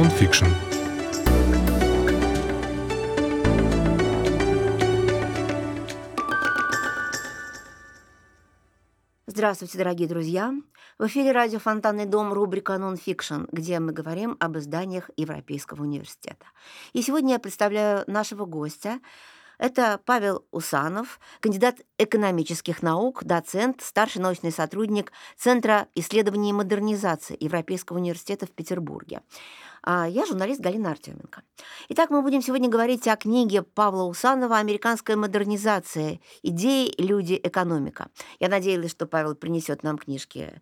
нонфикшн. Здравствуйте, дорогие друзья! В эфире радио «Фонтанный дом» рубрика «Нонфикшн», где мы говорим об изданиях Европейского университета. И сегодня я представляю нашего гостя, это Павел Усанов, кандидат экономических наук, доцент, старший научный сотрудник Центра исследований и модернизации Европейского университета в Петербурге. А я журналист Галина Артеменко. Итак, мы будем сегодня говорить о книге Павла Усанова «Американская модернизация. Идеи, люди, экономика». Я надеялась, что Павел принесет нам книжки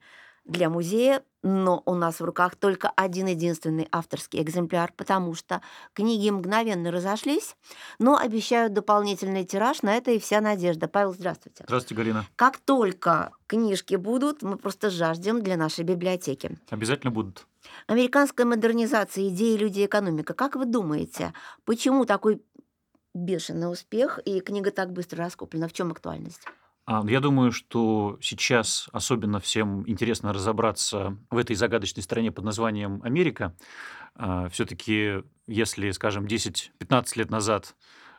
для музея, но у нас в руках только один единственный авторский экземпляр, потому что книги мгновенно разошлись, но обещают дополнительный тираж, на это и вся надежда. Павел, здравствуйте. Здравствуйте, Галина. Как только книжки будут, мы просто жаждем для нашей библиотеки. Обязательно будут. Американская модернизация идеи, люди, экономика. Как вы думаете, почему такой бешеный успех и книга так быстро раскуплена? В чем актуальность? А, я думаю, что сейчас особенно всем интересно разобраться в этой загадочной стране под названием Америка. А, Все-таки, если, скажем, 10-15 лет назад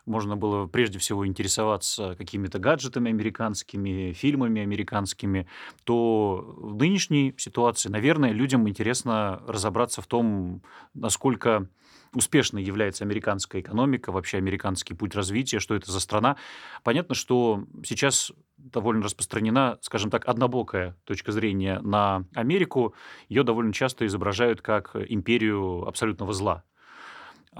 можно было прежде всего интересоваться какими-то гаджетами американскими, фильмами американскими, то в нынешней ситуации, наверное, людям интересно разобраться в том, насколько успешной является американская экономика, вообще американский путь развития, что это за страна. Понятно, что сейчас довольно распространена, скажем так, однобокая точка зрения на Америку. Ее довольно часто изображают как империю абсолютного зла.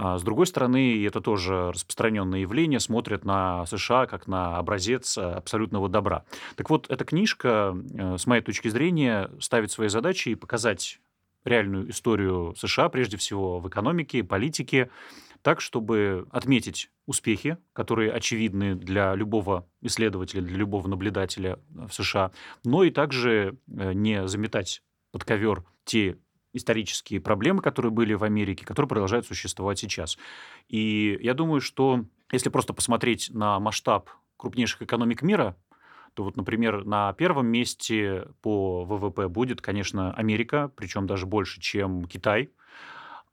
А с другой стороны, и это тоже распространенное явление, смотрят на США как на образец абсолютного добра. Так вот, эта книжка, э, с моей точки зрения, ставит свои задачи и показать реальную историю США, прежде всего в экономике, политике, так, чтобы отметить успехи, которые очевидны для любого исследователя, для любого наблюдателя в США, но и также э, не заметать под ковер те исторические проблемы, которые были в Америке, которые продолжают существовать сейчас. И я думаю, что если просто посмотреть на масштаб крупнейших экономик мира, то вот, например, на первом месте по ВВП будет, конечно, Америка, причем даже больше, чем Китай.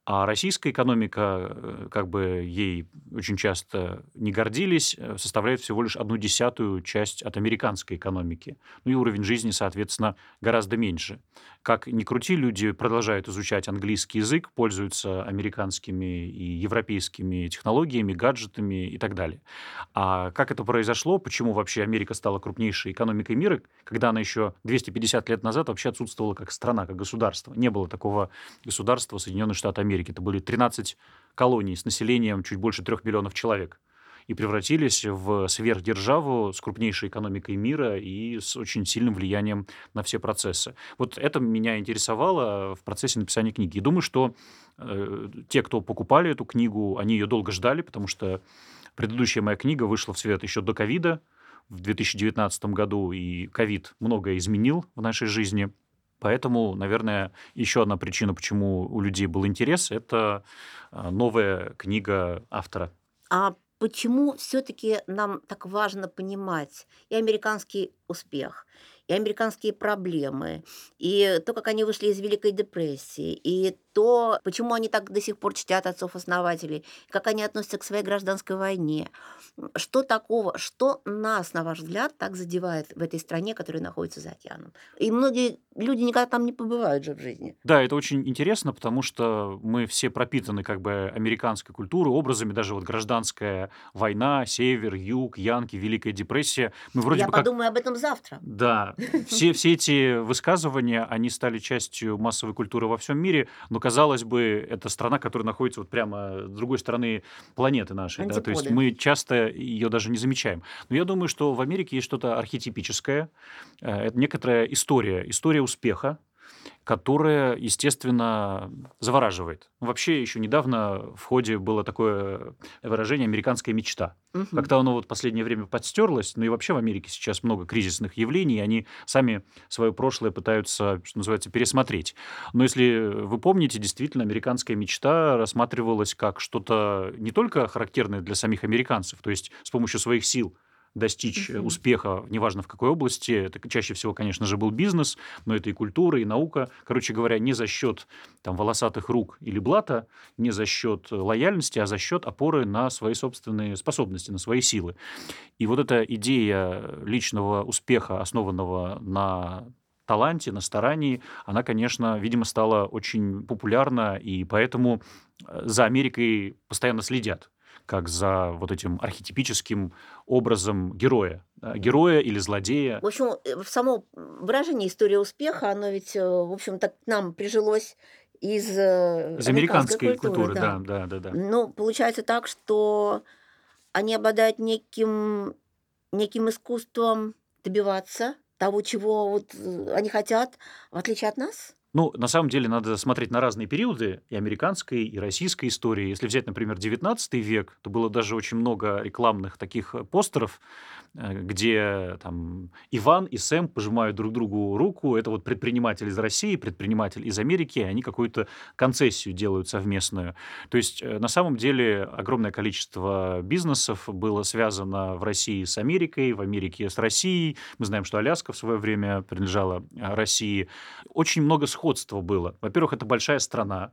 А российская экономика, э, как бы ей очень часто не гордились, э, составляет всего лишь одну десятую часть от американской экономики. Ну и уровень жизни, соответственно, гораздо меньше. Как ни крути, люди продолжают изучать английский язык, пользуются американскими и европейскими технологиями, гаджетами и так далее. А как это произошло, почему вообще Америка стала крупнейшей экономикой мира, когда она еще 250 лет назад вообще отсутствовала как страна, как государство? Не было такого государства Соединенных Штатов Америки Америки. Это были 13 колоний с населением чуть больше трех миллионов человек и превратились в сверхдержаву с крупнейшей экономикой мира и с очень сильным влиянием на все процессы. Вот это меня интересовало в процессе написания книги. И думаю, что э, те, кто покупали эту книгу, они ее долго ждали, потому что предыдущая моя книга вышла в свет еще до ковида в 2019 году, и ковид многое изменил в нашей жизни – Поэтому, наверное, еще одна причина, почему у людей был интерес, это а, новая книга автора. А почему все-таки нам так важно понимать и американский успех, и американские проблемы, и то, как они вышли из Великой депрессии, и то, почему они так до сих пор чтят отцов-основателей, как они относятся к своей гражданской войне. Что такого, что нас, на ваш взгляд, так задевает в этой стране, которая находится за океаном? И многие люди никогда там не побывают же в жизни. Да, это очень интересно, потому что мы все пропитаны как бы американской культурой, образами, даже вот гражданская война, север, юг, янки, Великая депрессия. Мы вроде Я бы подумаю как... об этом завтра. Да, все, все эти высказывания, они стали частью массовой культуры во всем мире, но казалось бы, это страна, которая находится вот прямо с другой стороны планеты нашей. Да? То есть мы часто ее даже не замечаем. Но я думаю, что в Америке есть что-то архетипическое, э, это некоторая история, история успеха, которая, естественно, завораживает. Вообще, еще недавно в ходе было такое выражение «американская мечта». Угу. Как-то оно вот в последнее время подстерлось, но и вообще в Америке сейчас много кризисных явлений, и они сами свое прошлое пытаются, что называется, пересмотреть. Но если вы помните, действительно, американская мечта рассматривалась как что-то не только характерное для самих американцев, то есть с помощью своих сил достичь угу. успеха, неважно в какой области. Это чаще всего, конечно же, был бизнес, но это и культура, и наука. Короче говоря, не за счет там, волосатых рук или блата, не за счет лояльности, а за счет опоры на свои собственные способности, на свои силы. И вот эта идея личного успеха, основанного на таланте, на старании, она, конечно, видимо, стала очень популярна, и поэтому э, за Америкой постоянно следят как за вот этим архетипическим образом героя. Героя или злодея. В общем, э, само выражение «история успеха», оно ведь, э, в общем-то, к нам прижилось из, из американской, американской культуры. культуры да. да, да, да, да. Ну, получается так, что они обладают неким, неким искусством добиваться того, чего вот э, они хотят, в отличие от нас? Ну, на самом деле, надо смотреть на разные периоды и американской, и российской истории. Если взять, например, 19 век, то было даже очень много рекламных таких постеров, Э, где там Иван и Сэм пожимают друг другу руку. Это вот предприниматель из России, предприниматель из Америки, они какую-то концессию делают совместную. То есть э, на самом деле огромное количество бизнесов было связано в России с Америкой, в Америке с Россией. Мы знаем, что Аляска в свое время принадлежала э, России. Очень много сходства было. Во-первых, это большая страна,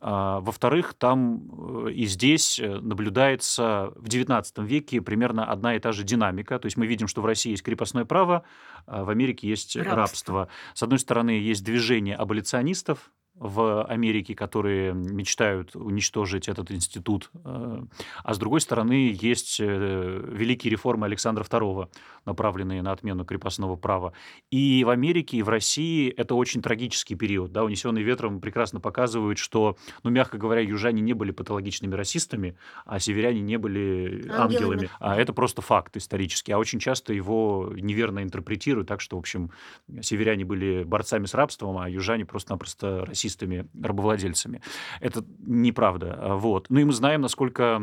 а, во-вторых, там э, и здесь э, наблюдается в XIX веке примерно одна и та же динамика. То есть мы видим, что в России есть крепостное право, а в Америке есть рабство. рабство. С одной стороны, есть движение аболиционистов, в Америке, которые мечтают уничтожить этот институт. Э, а с другой стороны, есть э, великие реформы Александра II, направленные на отмену крепостного права. И в Америке, и в России это очень трагический период. Да? «Унесенные ветром» прекрасно показывают, что, ну, мягко говоря, южане не были патологичными расистами, а северяне не были ангелами. ангелами. А это просто факт исторический. А очень часто его неверно интерпретируют, так что, в общем, северяне были борцами с рабством, а южане просто-напросто расистами расистами, рабовладельцами. Это неправда. Вот. Ну и мы знаем, насколько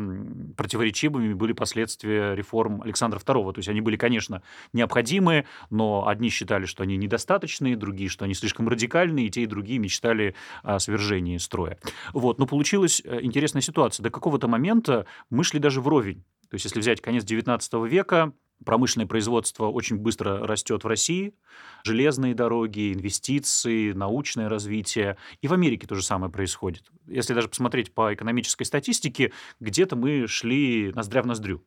противоречивыми были последствия реформ Александра II. То есть они были, конечно, необходимы, но одни считали, что они недостаточные, другие, что они слишком радикальные, и те, и другие мечтали о свержении строя. Вот. Но получилась э, интересная ситуация. До какого-то момента мы шли даже вровень. То есть если взять конец XIX века, Промышленное производство очень быстро растет в России. Железные дороги, инвестиции, научное развитие. И в Америке то же самое происходит. Если даже посмотреть по экономической статистике, где-то мы шли ноздря в ноздрю.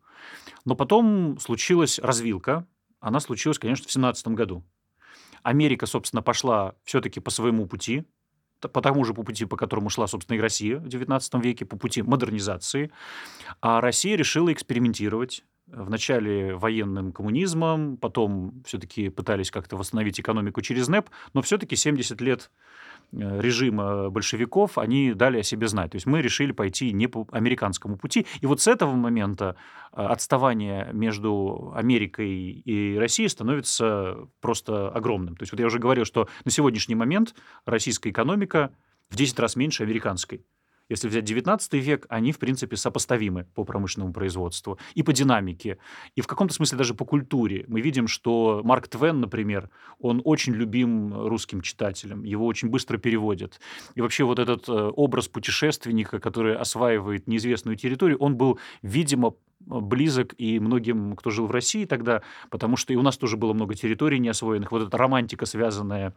Но потом случилась развилка. Она случилась, конечно, в 2017 году. Америка, собственно, пошла все-таки по своему пути, по тому же по пути, по которому шла, собственно, и Россия в XIX веке, по пути модернизации. А Россия решила экспериментировать, вначале военным коммунизмом, потом все-таки пытались как-то восстановить экономику через НЭП, но все-таки 70 лет режима большевиков, они дали о себе знать. То есть мы решили пойти не по американскому пути. И вот с этого момента э, отставание между Америкой и Россией становится просто огромным. То есть вот я уже говорил, что на сегодняшний момент российская экономика в 10 раз меньше американской. Если взять 19 век, они, в принципе, сопоставимы по промышленному производству и по динамике, и в каком-то смысле даже по культуре. Мы видим, что Марк Твен, например, он очень любим русским читателям, его очень быстро переводят. И вообще вот этот э, образ путешественника, который осваивает неизвестную территорию, он был, видимо, близок и многим, кто жил в России тогда, потому что и у нас тоже было много территорий неосвоенных. Вот эта романтика, связанная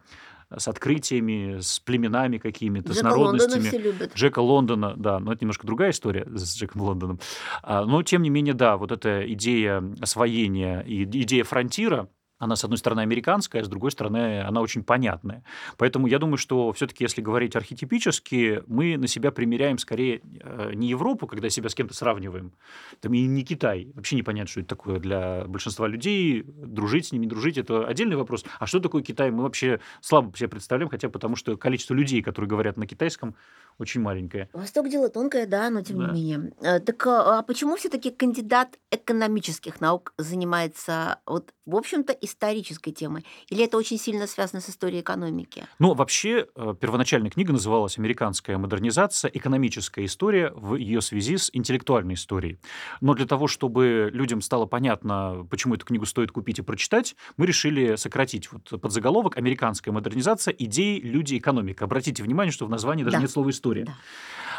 с открытиями, с племенами какими-то, с народностями. Лондона все любят. Джека Лондона, да, но это немножко другая история с Джеком Лондоном. А, но, тем не менее, да, вот эта идея освоения и идея фронтира, она, с одной стороны, американская, а с другой стороны, она очень понятная. Поэтому я думаю, что все-таки, если говорить архетипически, мы на себя примеряем скорее э, не Европу, когда себя с кем-то сравниваем, там и не Китай. Вообще непонятно, что это такое для большинства людей. Дружить с ними, дружить – это отдельный вопрос. А что такое Китай, мы вообще слабо себе представляем, хотя потому что количество людей, которые говорят на китайском, очень маленькое. Восток дело тонкое, да, но тем да. не менее. Э, так а, а почему все-таки кандидат экономических наук занимается вот, в общем-то, исторической темой? Или это очень сильно связано с историей экономики? Ну, вообще, э, первоначальная книга называлась «Американская модернизация. Экономическая история в ее связи с интеллектуальной историей». Но для того, чтобы людям стало понятно, почему эту книгу стоит купить и прочитать, мы решили сократить вот подзаголовок «Американская модернизация. Идеи, люди, экономика». Обратите внимание, что в названии даже да. нет слова «история» история. Да.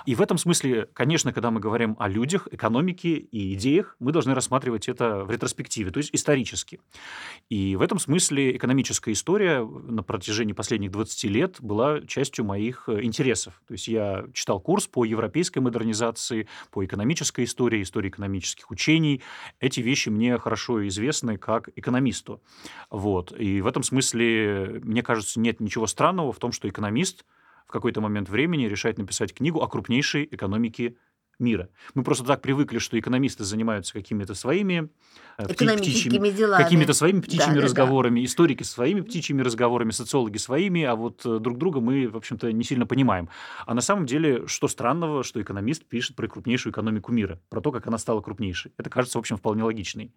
И в этом смысле, конечно, когда мы говорим о людях, экономике и идеях, мы должны рассматривать это в ретроспективе, то есть исторически. И в этом смысле экономическая история на протяжении последних 20 лет была частью моих э, интересов. То есть я читал курс по европейской модернизации, по экономической истории, истории экономических учений. Эти вещи мне хорошо известны как экономисту. Вот. И в этом смысле, мне кажется, нет ничего странного в том, что экономист – в какой-то момент времени решает написать книгу о крупнейшей экономике мира. Мы просто так привыкли, что экономисты занимаются какими-то своими э, экономическими делами. Какими-то своими птичьими да, разговорами, да. историки своими птичьими разговорами, социологи своими, а вот э, друг друга мы, в общем-то, не сильно понимаем. А на самом деле, что странного, что экономист пишет про крупнейшую экономику мира, про то, как она стала крупнейшей. Это кажется, в общем, вполне логичной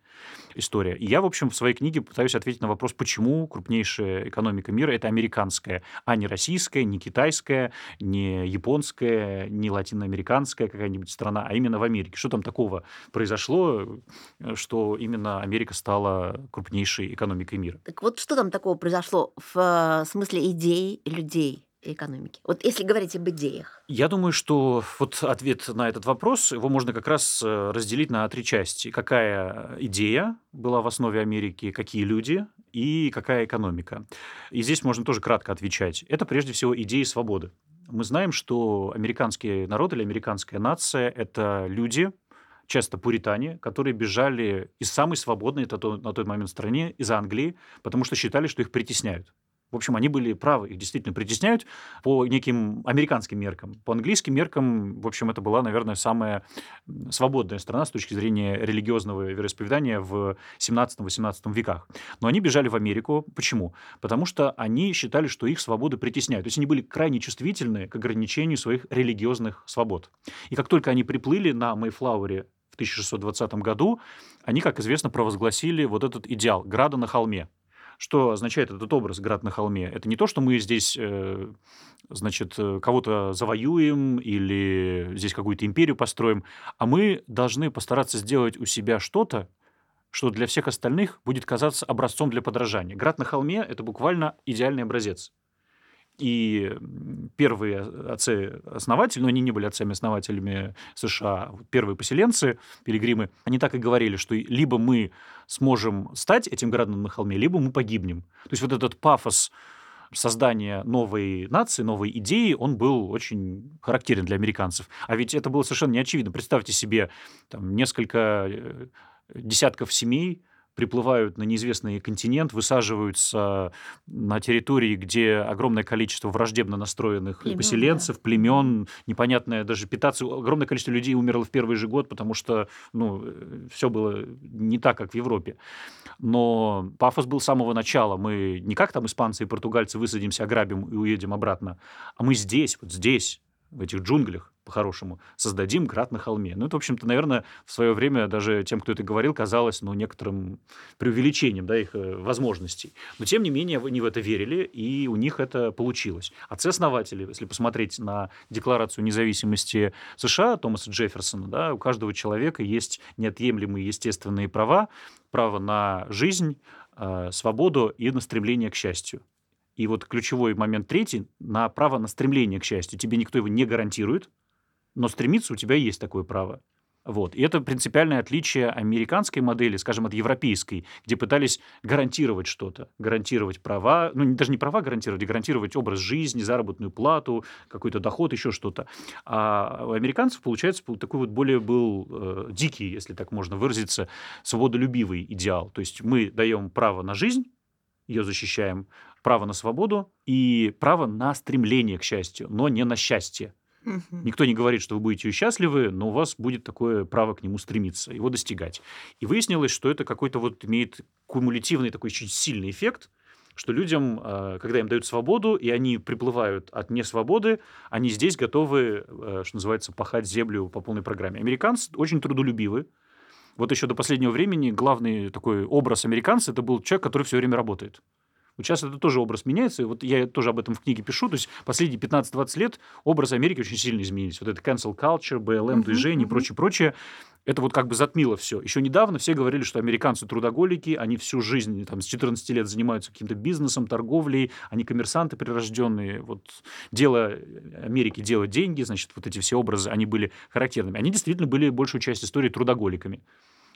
история. И я, в общем, в своей книге пытаюсь ответить на вопрос, почему крупнейшая экономика мира – это американская, а не российская, не китайская, не японская, не латиноамериканская какая-нибудь страна, а именно в Америке. Что там такого произошло, э, что именно Америка стала крупнейшей экономикой мира? Так вот, что там такого произошло в э, смысле идей людей? экономики? Вот если говорить об идеях. Я думаю, что вот ответ на этот вопрос, его можно как раз э, разделить на три части. Какая идея была в основе Америки, какие люди и какая экономика. И здесь можно тоже кратко отвечать. Это прежде всего идеи свободы. Мы знаем, что американский народ или американская нация – это люди, часто пуритане, которые бежали из самой свободной на тот момент стране, из Англии, потому что считали, что их притесняют. В общем, они были правы, их действительно притесняют по неким американским меркам. По английским меркам, в общем, это была, наверное, самая свободная страна с точки зрения религиозного вероисповедания в 17-18 веках. Но они бежали в Америку. Почему? Потому что они считали, что их свободы притесняют. То есть они были крайне чувствительны к ограничению своих религиозных свобод. И как только они приплыли на Мейфлауэре в 1620 году, они, как известно, провозгласили вот этот идеал града на холме. Что означает этот образ «Град на холме»? Это не то, что мы здесь, э, значит, э, кого-то завоюем или здесь какую-то империю построим, а мы должны постараться сделать у себя что-то, что для всех остальных будет казаться образцом для подражания. «Град на холме» — это буквально идеальный образец. И первые отцы-основатели, но они не были отцами-основателями США, первые поселенцы, пилигримы, они так и говорили, что либо мы сможем стать этим градом на холме, либо мы погибнем. То есть вот этот пафос создания новой нации, новой идеи, он был очень характерен для американцев. А ведь это было совершенно неочевидно. Представьте себе там, несколько э, десятков семей, приплывают на неизвестный континент, высаживаются на территории, где огромное количество враждебно настроенных племен, поселенцев, да. племен, непонятное даже питаться. Огромное количество людей умерло в первый же год, потому что ну, все было не так, как в Европе. Но пафос был с самого начала. Мы не как там испанцы и португальцы высадимся, ограбим и уедем обратно, а мы здесь, вот здесь, в этих джунглях, по-хорошему, создадим град на холме. Ну, это, в общем-то, наверное, в свое время даже тем, кто это говорил, казалось, ну, некоторым преувеличением, да, их э, возможностей. Но, тем не менее, они в это верили, и у них это получилось. Отцы-основатели, если посмотреть на Декларацию независимости США Томаса Джефферсона, да, у каждого человека есть неотъемлемые естественные права, право на жизнь, э, свободу и на стремление к счастью. И вот ключевой момент третий на право на стремление к счастью. Тебе никто его не гарантирует, но стремиться у тебя есть такое право. Вот. И это принципиальное отличие американской модели, скажем, от европейской, где пытались гарантировать что-то, гарантировать права, ну, даже не права гарантировать, а гарантировать образ жизни, заработную плату, какой-то доход, еще что-то. А у американцев, получается, такой вот более был э, дикий, если так можно выразиться, свободолюбивый идеал. То есть мы даем право на жизнь, ее защищаем, право на свободу и право на стремление к счастью, но не на счастье. Угу. Никто не говорит, что вы будете счастливы, но у вас будет такое право к нему стремиться, его достигать. И выяснилось, что это какой-то вот имеет кумулятивный такой очень сильный эффект, что людям, а, когда им дают свободу, и они приплывают от несвободы, они здесь готовы, э, что называется, пахать землю по полной программе. Американцы очень трудолюбивы. Вот еще до последнего времени главный такой образ американца – это был человек, который все время работает. Вот сейчас это тоже образ меняется, и вот я тоже об этом в книге пишу, то есть последние 15-20 лет образ Америки очень сильно изменился. Вот это cancel culture, BLM-движение uh-huh, и прочее, прочее это вот как бы затмило все. Еще недавно все говорили, что американцы трудоголики, они всю жизнь там, с 14 лет занимаются каким-то бизнесом, торговлей, они коммерсанты прирожденные. Вот дело Америки, дело деньги, значит, вот эти все образы, они были характерными. Они действительно были большую часть истории трудоголиками.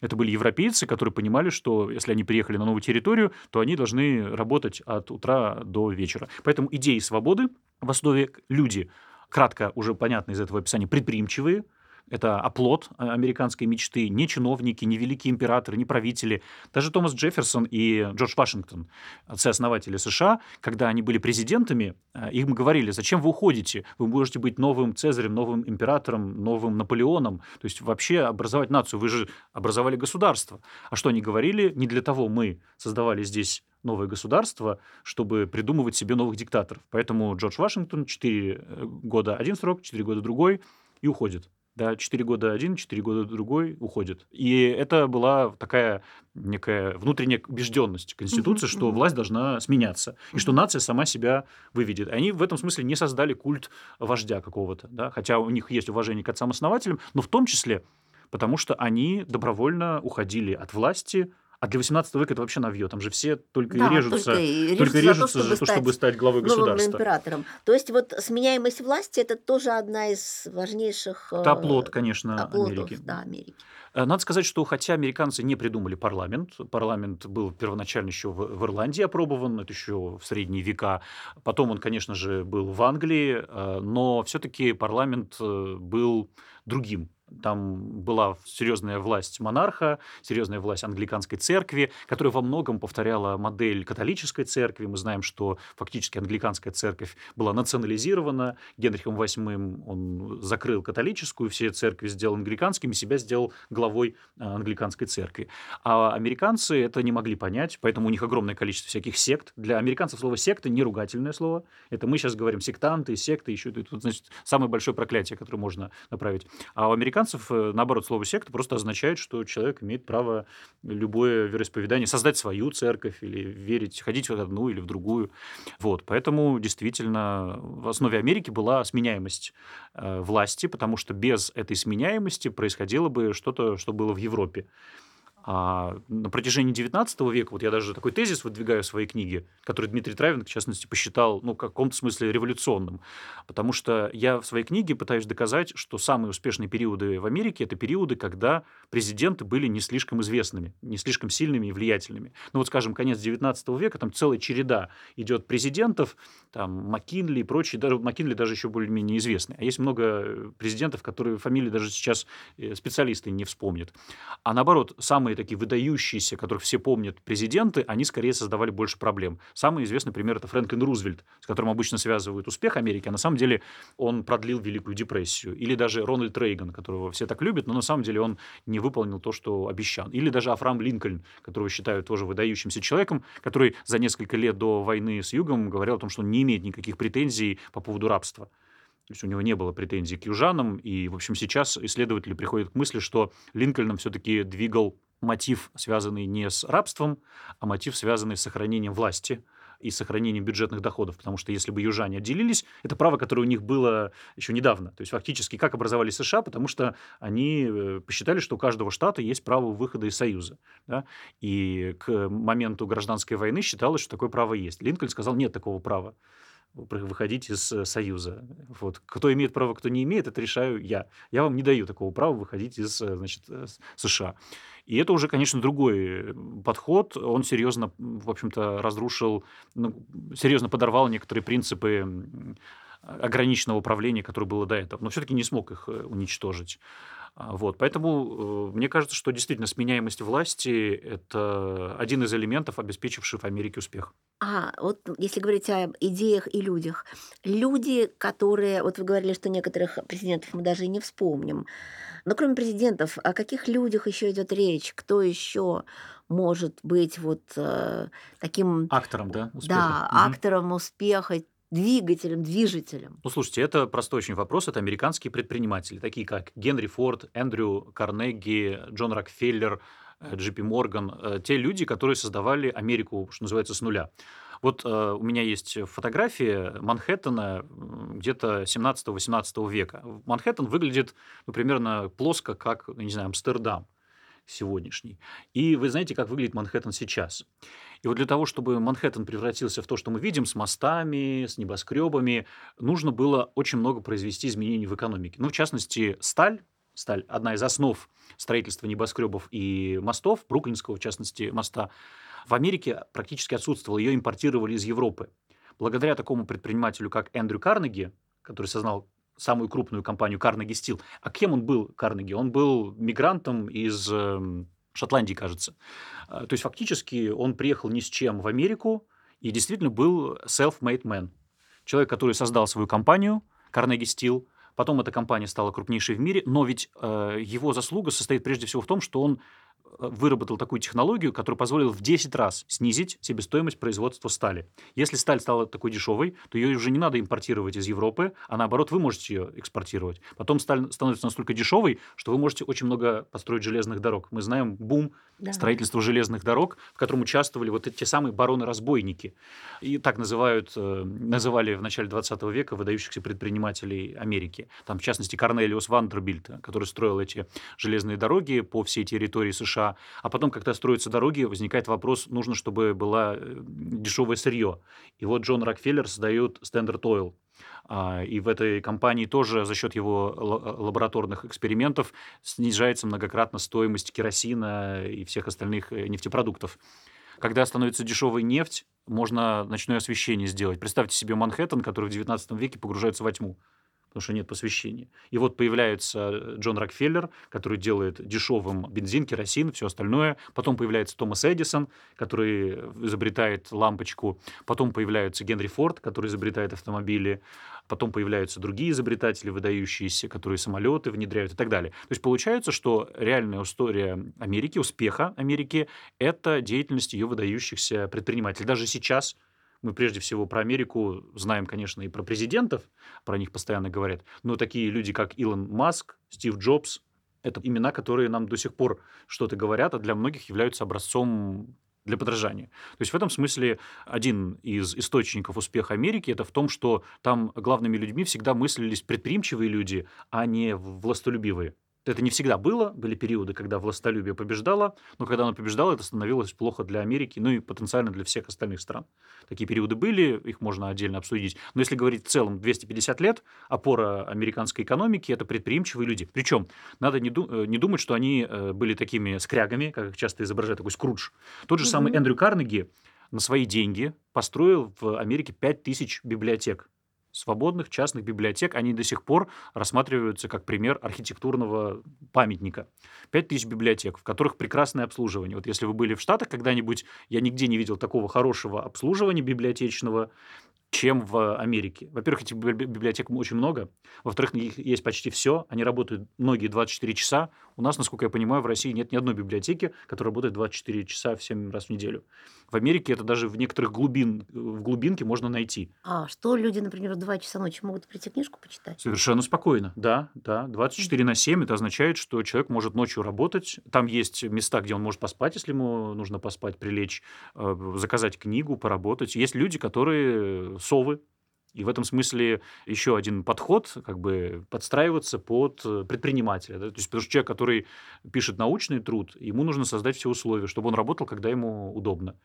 Это были европейцы, которые понимали, что если они приехали на новую территорию, то они должны работать от утра до вечера. Поэтому идеи свободы в основе люди, кратко уже понятно из этого описания, предприимчивые – это оплот а, американской мечты. Не чиновники, не великие императоры, не правители. Даже Томас Джефферсон и Джордж Вашингтон, отцы-основатели США, когда они были президентами, а, им говорили, зачем вы уходите? Вы можете быть новым Цезарем, новым императором, новым Наполеоном. То есть вообще образовать нацию. Вы же образовали государство. А что они говорили? Не для того мы создавали здесь новое государство, чтобы придумывать себе новых диктаторов. Поэтому Джордж Вашингтон 4 э, года один срок, 4 года другой и уходит да, 4 года один, 4 года другой уходит. И это была такая некая внутренняя убежденность Конституции, что власть должна сменяться, и что нация сама себя выведет. Они в этом смысле не создали культ вождя какого-то, да, хотя у них есть уважение к отцам-основателям, но в том числе потому что они добровольно уходили от власти, а для 18 века это вообще навье. Там же все только да, и режутся, только, и режутся, только режутся за, то, чтобы, за то, чтобы стать главой государства. императором. То есть вот сменяемость власти – это тоже одна из важнейших… Это оплот, конечно, оплотов, Америки. Да, Америки. Э, надо сказать, что хотя американцы не придумали парламент, парламент был первоначально еще в, в Ирландии опробован, это еще в средние века, потом он, конечно же, был в Англии, э, но все-таки парламент э, был другим там была серьезная власть монарха, серьезная власть англиканской церкви, которая во многом повторяла модель католической церкви. Мы знаем, что фактически англиканская церковь была национализирована. Генрихом VIII он закрыл католическую, все церкви сделал англиканскими, себя сделал главой а, англиканской церкви. А американцы это не могли понять, поэтому у них огромное количество всяких сект. Для американцев слово «секта» не ругательное слово. Это мы сейчас говорим сектанты, секты, еще это, значит, самое большое проклятие, которое можно направить. А у американцев американцев, э, наоборот, слово секта просто означает, что человек имеет право любое вероисповедание создать свою церковь или верить, ходить в одну или в другую. Вот. Поэтому действительно в основе Америки была сменяемость э, власти, потому что без этой сменяемости происходило бы что-то, что было в Европе. А на протяжении XIX века, вот я даже такой тезис выдвигаю в своей книге, который Дмитрий Травин, в частности, посчитал, ну, в каком-то смысле революционным. Потому что я в своей книге пытаюсь доказать, что самые успешные периоды в Америке – это периоды, когда президенты были не слишком известными, не слишком сильными и влиятельными. Ну, вот, скажем, конец XIX века, там целая череда идет президентов, там, Маккинли и прочие, даже Маккинли даже еще более-менее известный. А есть много президентов, которые фамилии даже сейчас э, специалисты не вспомнят. А наоборот, самые такие выдающиеся, которых все помнят, президенты, они скорее создавали больше проблем. Самый известный пример – это Фрэнклин Рузвельт, с которым обычно связывают успех Америки, а на самом деле он продлил Великую депрессию. Или даже Рональд Рейган, которого все так любят, но на самом деле он не выполнил то, что обещал. Или даже Афрам Линкольн, которого считают тоже выдающимся человеком, который за несколько лет до войны с Югом говорил о том, что он не имеет никаких претензий по поводу рабства. То есть у него не было претензий к южанам. И, в общем, сейчас исследователи приходят к мысли, что Линкольном все-таки двигал мотив, связанный не с рабством, а мотив, связанный с сохранением власти и сохранением бюджетных доходов, потому что если бы южане отделились, это право, которое у них было еще недавно. То есть фактически как образовали США, потому что они э, посчитали, что у каждого штата есть право выхода из Союза. Да? И к моменту гражданской войны считалось, что такое право есть. Линкольн сказал, нет такого права выходить из э, Союза. Вот. Кто имеет право, кто не имеет, это решаю я. Я вам не даю такого права выходить из э, значит, США. И это уже, конечно, другой подход. Он серьезно, в общем-то, разрушил, ну, серьезно подорвал некоторые принципы ограниченного управления, которое было до этого, но все-таки не смог их э, уничтожить. А, вот, поэтому э, мне кажется, что действительно сменяемость власти – это один из элементов, обеспечивших Америке успех. А, вот если говорить об идеях и людях. Люди, которые… Вот вы говорили, что некоторых президентов мы даже и не вспомним. Но кроме президентов, о каких людях еще идет речь? Кто еще может быть вот э, таким актором, да, успеха? Да, угу. актором успеха, двигателем, движителем? Ну, слушайте, это простой очень вопрос. Это американские предприниматели, такие как Генри Форд, Эндрю Карнеги, Джон Рокфеллер, э, Джи Пи Морган. Э, те люди, которые создавали Америку, что называется, с нуля. Вот э, у меня есть фотография Манхэттена где-то 17-18 века. Манхэттен выглядит ну, примерно плоско, как, не знаю, Амстердам сегодняшний. И вы знаете, как выглядит Манхэттен сейчас. И вот для того, чтобы Манхэттен превратился в то, что мы видим, с мостами, с небоскребами, нужно было очень много произвести изменений в экономике. Ну, в частности, сталь, сталь – одна из основ строительства небоскребов и мостов, Бруклинского, в частности, моста, в Америке практически отсутствовала. Ее импортировали из Европы. Благодаря такому предпринимателю, как Эндрю Карнеги, который создал самую крупную компанию Carnegie Steel. А кем он был, Карнеги? Он был мигрантом из эм, Шотландии, кажется. А, то есть фактически он приехал ни с чем в Америку и действительно был self-made man. Человек, который создал свою компанию Carnegie Steel, потом эта компания стала крупнейшей в мире, но ведь э, его заслуга состоит прежде всего в том, что он выработал такую технологию, которая позволила в 10 раз снизить себестоимость производства стали. Если сталь стала такой дешевой, то ее уже не надо импортировать из Европы, а наоборот, вы можете ее экспортировать. Потом сталь становится настолько дешевой, что вы можете очень много построить железных дорог. Мы знаем бум да. строительства железных дорог, в котором участвовали вот эти самые бароны-разбойники. И так называют, э, называли в начале 20 века выдающихся предпринимателей Америки. Там, в частности, Корнелиус Вандербильт, который строил эти железные дороги по всей территории США, а потом, когда строятся дороги, возникает вопрос, нужно, чтобы было э, дешевое сырье. И вот Джон Рокфеллер создает Standard Oil. А, и в этой компании тоже за счет его лабораторных экспериментов снижается многократно стоимость керосина и всех остальных э, нефтепродуктов. Когда становится дешевая нефть, можно ночное освещение сделать. Представьте себе Манхэттен, который в 19 веке погружается во тьму потому что нет посвящения. И вот появляется э, Джон Рокфеллер, который делает дешевым бензин, керосин, все остальное. Потом появляется Томас Эдисон, который изобретает лампочку. Потом появляется Генри Форд, который изобретает автомобили. Потом появляются другие изобретатели, выдающиеся, которые самолеты внедряют и так далее. То есть получается, что реальная история Америки, успеха Америки – это деятельность ее выдающихся предпринимателей. Даже сейчас мы прежде всего про Америку знаем, конечно, и про президентов, про них постоянно говорят, но такие люди, как Илон Маск, Стив Джобс, это имена, которые нам до сих пор что-то говорят, а для многих являются образцом для подражания. То есть в этом смысле один из источников успеха Америки это в том, что там главными людьми всегда мыслились предприимчивые люди, а не властолюбивые. Это не всегда было. Были периоды, когда властолюбие побеждало, но когда оно побеждало, это становилось плохо для Америки, ну и потенциально для всех остальных стран. Такие периоды были, их можно отдельно обсудить. Но если говорить в целом 250 лет, опора американской экономики – это предприимчивые люди. Причем надо не, ду- э, не думать, что они э, были такими скрягами, как их часто изображают, такой скрудж. Тот же mm-hmm. самый Эндрю Карнеги на свои деньги построил в Америке 5000 библиотек свободных частных библиотек, они до сих пор рассматриваются как пример архитектурного памятника. 5000 библиотек, в которых прекрасное обслуживание. Вот если вы были в Штатах когда-нибудь, я нигде не видел такого хорошего обслуживания библиотечного, чем в Америке. Во-первых, этих библиотек очень много. Во-вторых, их есть почти все. Они работают многие 24 часа. У нас, насколько я понимаю, в России нет ни одной библиотеки, которая работает 24 часа в 7 раз в неделю. В Америке это даже в некоторых глубин, в глубинке можно найти. А что люди, например, в 2 часа ночи могут прийти книжку почитать? Совершенно спокойно, да, да. 24 на 7 это означает, что человек может ночью работать. Там есть места, где он может поспать, если ему нужно поспать, прилечь, э, заказать книгу, поработать. Есть люди, которые совы, и в этом смысле еще один подход, как бы подстраиваться под предпринимателя. Да? То есть, потому что человек, который пишет научный труд, ему нужно создать все условия, чтобы он работал, когда ему удобно.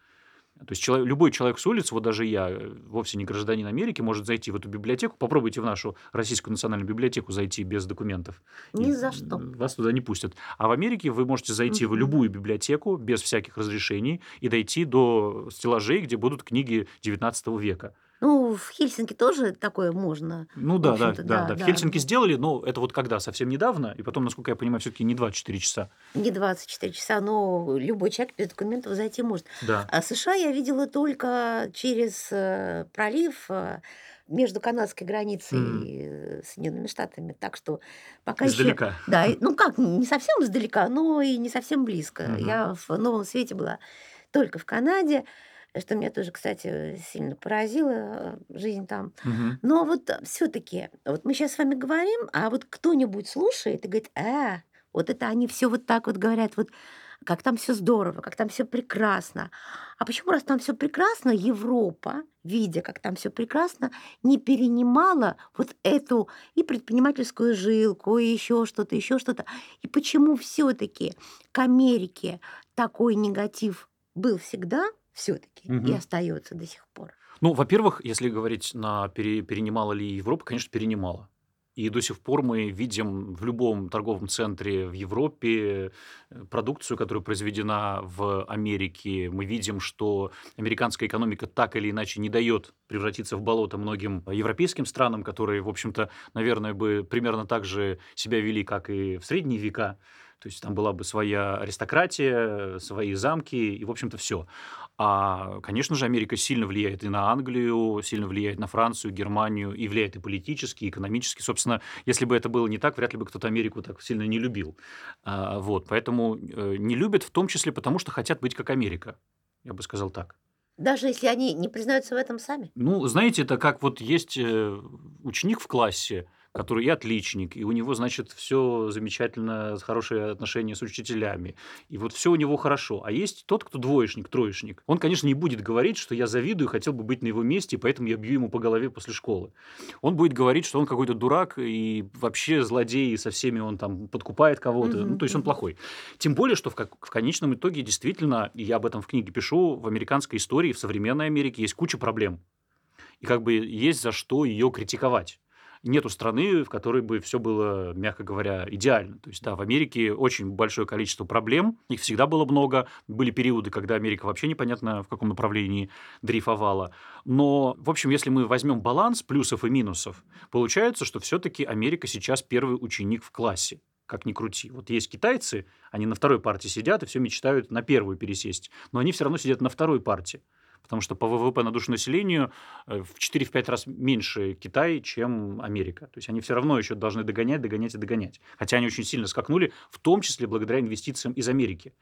То есть человек, любой человек с улицы, вот даже я, э, вовсе не гражданин Америки, может зайти в эту библиотеку. Попробуйте в нашу Российскую национальную библиотеку зайти без документов. Ни и за что. Вас туда не пустят. А в Америке вы можете зайти угу. в любую библиотеку без всяких разрешений и дойти до стеллажей, где будут книги XIX века. Ну, в Хельсинки тоже такое можно. Ну да, да, да, да, да. В Хельсинки сделали, но это вот когда? Совсем недавно. И потом, насколько я понимаю, все-таки не 24 часа. Не 24 часа, но любой человек без документов зайти может. Да. А США я видела только через э, пролив э, между канадской границей mm. и Соединенными Штатами. Так что пока издалека. еще... Да, ну как, не совсем издалека, но и не совсем близко. Mm-hmm. Я в Новом Свете была только в Канаде что меня тоже, кстати, сильно поразило э, жизнь там. Угу. Но вот все-таки, вот мы сейчас с вами говорим, а вот кто-нибудь слушает и говорит, э, вот это они все вот так вот говорят, вот как там все здорово, как там все прекрасно. А почему, раз там все прекрасно, Европа, видя, как там все прекрасно, не перенимала вот эту и предпринимательскую жилку, и еще что-то, еще что-то. И почему все-таки к Америке такой негатив был всегда все-таки и Мгм. остается до сих пор? Ну, во-первых, если говорить на пере- перенимала ли Европа, конечно, перенимала. И до сих пор мы видим в любом торговом центре в Европе э, продукцию, которая произведена в Америке. Мы видим, что американская экономика так или иначе не дает превратиться в болото многим европейским странам, которые, в общем-то, наверное, бы примерно так же себя вели, как и в средние века. То есть там была бы своя аристократия, свои замки и, в общем-то, все. А, конечно же, Америка сильно влияет и на Англию, сильно влияет на Францию, Германию, и влияет и политически, и экономически. Собственно, если бы это было не так, вряд ли бы кто-то Америку так сильно не любил. А, вот, поэтому э, не любят в том числе потому, что хотят быть как Америка. Я бы сказал так. Даже если они не признаются в этом сами? Ну, знаете, это как вот есть э, ученик в классе, который и отличник, и у него, значит, все замечательно, хорошие отношения с учителями, и вот все у него хорошо. А есть тот, кто двоечник, троечник. Он, конечно, не будет говорить, что я завидую, хотел бы быть на его месте, и поэтому я бью ему по голове после школы. Он будет говорить, что он какой-то дурак, и вообще злодей, и со всеми он там подкупает кого-то. Мгм, Ну, то есть он плохой. Тем более, что в, в конечном итоге действительно, и я об этом в книге пишу, в американской истории, в современной Америке есть куча проблем. И как бы есть за что ее критиковать. Нету страны, в которой бы все было, мягко говоря, идеально. То есть, да, в Америке очень большое количество проблем, их всегда было много. Были периоды, когда Америка вообще непонятно в каком направлении дрейфовала. Но, в общем, если мы возьмем баланс плюсов и минусов, получается, что все-таки Америка сейчас первый ученик в классе как ни крути. Вот есть китайцы, они на второй партии сидят и все мечтают на первую пересесть, но они все равно сидят на второй партии. Потому что по ВВП на душу населению э, в 4-5 раз меньше Китай, чем Америка. То есть они все равно еще должны догонять, догонять и догонять. Хотя они очень сильно скакнули, в том числе благодаря инвестициям из Америки.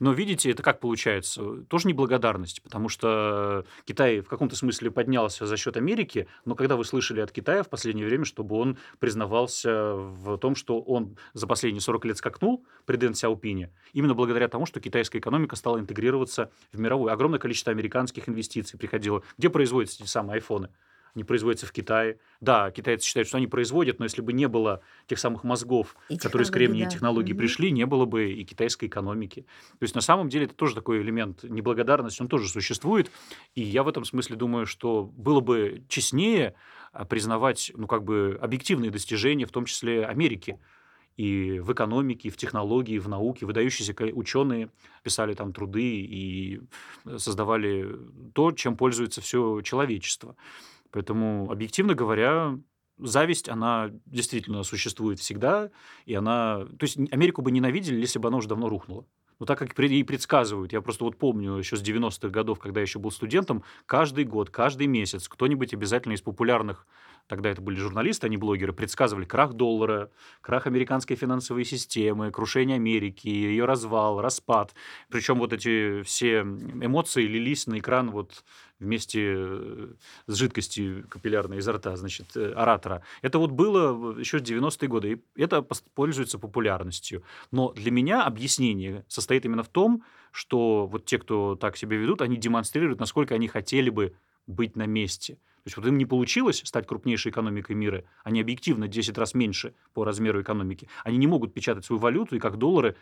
Но видите, это как получается? Тоже неблагодарность, потому что Китай в каком-то смысле поднялся за счет Америки, но когда вы слышали от Китая в последнее время, чтобы он признавался в том, что он за последние 40 лет скакнул при Дэн Сяопине, именно благодаря тому, что китайская экономика стала интегрироваться в мировую. Огромное количество американских инвестиций приходило. Где производятся эти самые айфоны? Они производятся в Китае. Да, китайцы считают, что они производят, но если бы не было тех самых мозгов, И которые с кремнием да. технологий Мгм. пришли, не было бы и китайской экономики. То есть на самом деле это тоже такой элемент неблагодарности, он тоже существует. И я в этом смысле думаю, что было бы честнее а, признавать, ну, как бы объективные достижения, в том числе Америки. И в экономике, и в технологии, и в науке выдающиеся ученые писали там труды и создавали то, чем пользуется все человечество. Поэтому, объективно говоря, зависть, она действительно существует всегда, и она... То есть Америку бы ненавидели, если бы она уже давно рухнула. Ну, так как и предсказывают, я просто вот помню еще с 90-х годов, когда я еще был студентом, каждый год, каждый месяц кто-нибудь обязательно из популярных, тогда это были журналисты, а не блогеры, предсказывали крах доллара, крах американской финансовой системы, крушение Америки, ее развал, распад. Причем вот эти все эмоции лились на экран вот вместе э, с жидкостью капиллярной изо рта, значит, э, оратора. Это вот было еще в 90-е годы, и это пользуется популярностью. Но для меня объяснение состоит именно в том, что вот те, кто так себя ведут, они демонстрируют, насколько они хотели бы быть на месте. То есть вот им не получилось стать крупнейшей экономикой мира, они объективно 10 раз меньше по размеру экономики. Они не могут печатать свою валюту и как доллары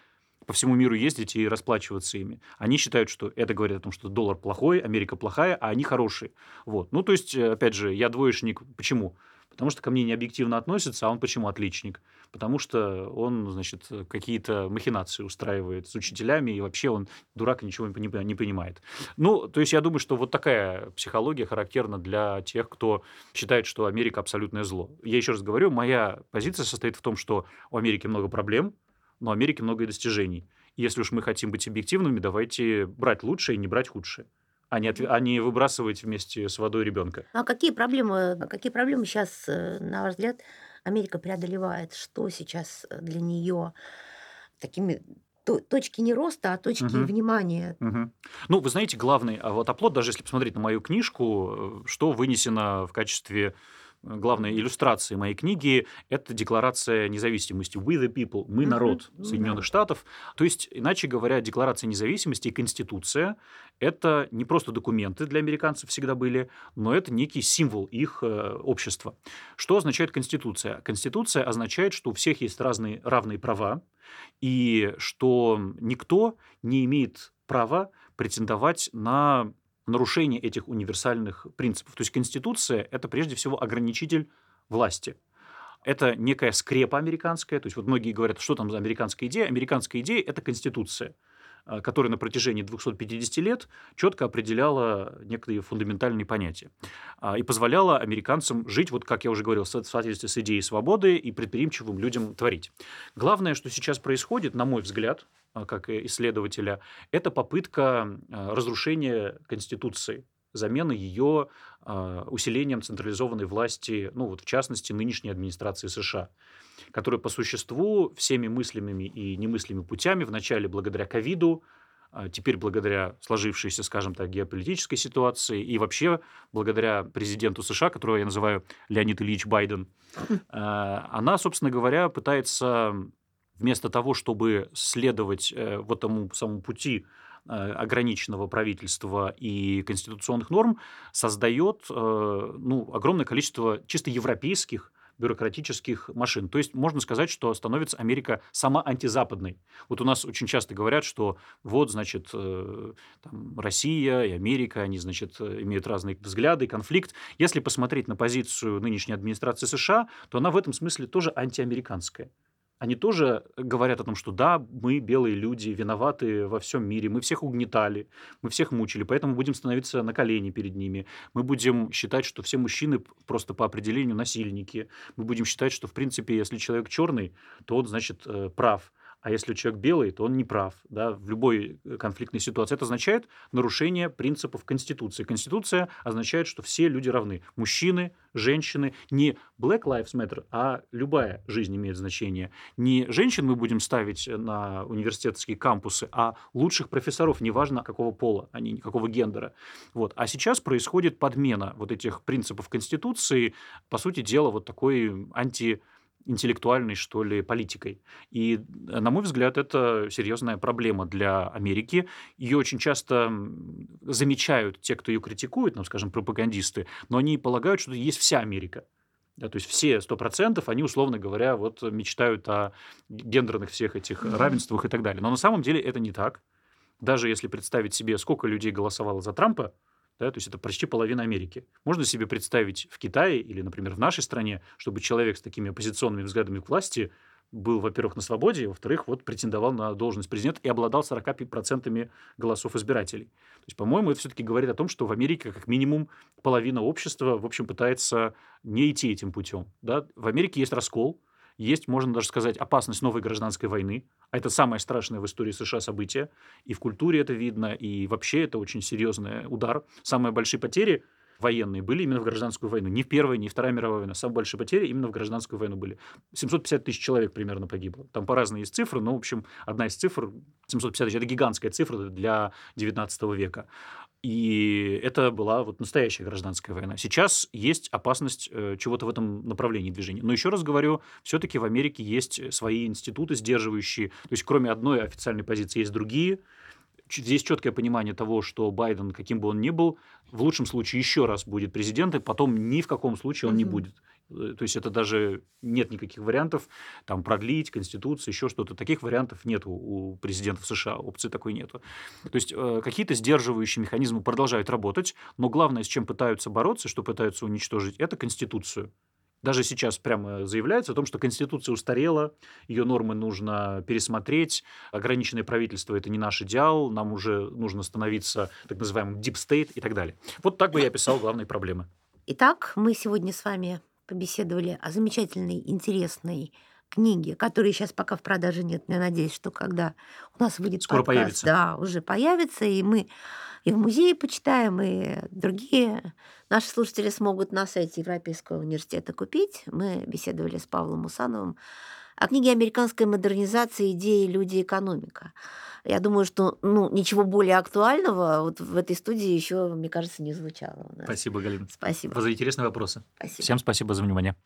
по всему миру ездить и расплачиваться ими. Они считают, что это говорит о том, что доллар плохой, Америка плохая, а они хорошие. Вот. Ну, то есть, э, опять же, я двоечник. Почему? Потому что ко мне не объективно относится, а он почему отличник? Потому что он, значит, какие-то махинации устраивает с учителями, и вообще он дурак и ничего не не понимает. Ну, то есть я думаю, что вот такая психология характерна для тех, кто считает, что Америка абсолютное зло. Я еще раз говорю, моя позиция состоит в том, что у Америки много проблем, но у Америки много и достижений. Если уж мы хотим быть объективными, давайте брать лучшее и не брать худшее, а не, отв- а не выбрасывать вместе с водой ребенка. Ну, а какие проблемы, какие проблемы сейчас, на ваш взгляд, Америка преодолевает? Что сейчас э, для нее такими то- точки не роста, а точки Мгм. внимания? Мгм. Ну, вы знаете, главный а вот оплот, даже если посмотреть на мою книжку, э, что вынесено в качестве главная иллюстрация моей книги – это декларация независимости. We the people, мы народ. Соединенных Штатов. То есть, иначе говоря, декларация независимости и Конституция – это не просто документы для американцев всегда были, но это некий символ их э, общества. Что означает Конституция? Конституция означает, что у всех есть разные равные права, и что никто не имеет права претендовать на нарушение этих универсальных принципов. То есть Конституция – это прежде всего ограничитель власти. Это некая скрепа американская. То есть вот многие говорят, что там за американская идея. Американская идея – это Конституция а, которая на протяжении 250 лет четко определяла некие фундаментальные понятия а, и позволяла американцам жить, вот как я уже говорил, в соответствии с идеей свободы и предприимчивым людям творить. Главное, что сейчас происходит, на мой взгляд, как исследователя, это попытка а, разрушения Конституции замены ее а, усилением централизованной власти, ну вот в частности нынешней администрации США, которая по существу всеми мыслимыми и немыслимыми путями, вначале благодаря ковиду, теперь благодаря сложившейся, скажем так, геополитической ситуации и вообще благодаря президенту США, которого я называю Леонид Ильич Байден, она, собственно говоря, пытается вместо того, чтобы следовать э, вот тому самому пути э, ограниченного правительства и конституционных норм, создает э, ну, огромное количество чисто европейских бюрократических машин. То есть можно сказать, что становится Америка сама антизападной. Вот у нас очень часто говорят, что вот, значит, там, Россия и Америка, они, значит, имеют разные взгляды, конфликт. Если посмотреть на позицию нынешней администрации США, то она в этом смысле тоже антиамериканская они тоже говорят о том, что да, мы, белые люди, виноваты во всем мире, мы всех угнетали, мы всех мучили, поэтому будем становиться на колени перед ними. Мы будем считать, что все мужчины просто по определению насильники. Мы будем считать, что, в принципе, если человек черный, то он, значит, э, прав. А если человек белый, то он не прав да, в любой э, конфликтной ситуации. Это означает нарушение принципов Конституции. Конституция означает, что все люди равны. Мужчины, женщины. Не Black Lives Matter, а любая жизнь имеет значение. Не женщин мы будем ставить на университетские кампусы, а лучших профессоров, неважно какого пола, они никакого гендера. Вот. А сейчас происходит подмена вот этих принципов Конституции, по сути дела, вот такой анти интеллектуальной, что ли, политикой. И, э, на мой взгляд, это серьезная проблема для Америки. Ее очень часто замечают те, кто ее критикует, ну, скажем, пропагандисты, но они полагают, что есть вся Америка. Да, то есть все сто процентов, они, условно говоря, вот мечтают о гендерных всех этих равенствах и так далее. Но на самом деле это не так. Даже если представить себе, сколько людей голосовало за Трампа, да, то есть это почти половина Америки. Можно себе представить в Китае или, например, в нашей стране, чтобы человек с такими оппозиционными взглядами к власти был, во-первых, на свободе, во-вторых, вот претендовал на должность президента и обладал 45% голосов избирателей. То есть, по-моему, это все-таки говорит о том, что в Америке как минимум половина общества, в общем, пытается не идти этим путем. Да? В Америке есть раскол, есть, можно даже сказать, опасность новой гражданской войны. А это самое страшное в истории США событие. И в культуре это видно, и вообще это очень серьезный удар. Самые большие потери военные были именно в гражданскую войну. Не в Первой, не в Вторая мировая война. Самые большие потери именно в гражданскую войну были. 750 тысяч человек примерно погибло. Там по разные есть цифры, но, в общем, одна из цифр, 750 тысяч, это гигантская цифра для 19 века. И это была вот настоящая гражданская война. Сейчас есть опасность э, чего-то в этом направлении движения. Но еще раз говорю, все-таки в Америке есть свои институты, сдерживающие. То есть, кроме одной официальной позиции, есть другие. Здесь четкое понимание того, что Байден, каким бы он ни был, в лучшем случае еще раз будет президентом, потом ни в каком случае он mm-hmm. не будет. Э, то есть это даже нет никаких вариантов там продлить Конституцию, еще что-то. Таких вариантов нет у президентов США, опции такой нету. То есть э, какие-то сдерживающие механизмы продолжают работать, но главное, с чем пытаются бороться, что пытаются уничтожить, это Конституцию. Даже сейчас прямо заявляется о том, что Конституция устарела, ее нормы нужно пересмотреть, ограниченное правительство – это не наш идеал, нам уже нужно становиться так называемым deep state и так далее. Вот так бы я описал главные проблемы. Итак, мы сегодня с вами побеседовали о замечательной, интересной книге, которой сейчас пока в продаже нет. Я надеюсь, что когда у нас выйдет Скоро подкаст, появится. да, уже появится, и мы и в музее почитаем, и другие наши слушатели смогут на сайте Европейского университета купить. Мы беседовали с Павлом Усановым, о книге «Американская модернизация. Идеи, люди, экономика». Я думаю, что ну, ничего более актуального вот в этой студии еще, мне кажется, не звучало. Спасибо, Галина. Спасибо. За интересные вопросы. Спасибо. Всем спасибо за внимание.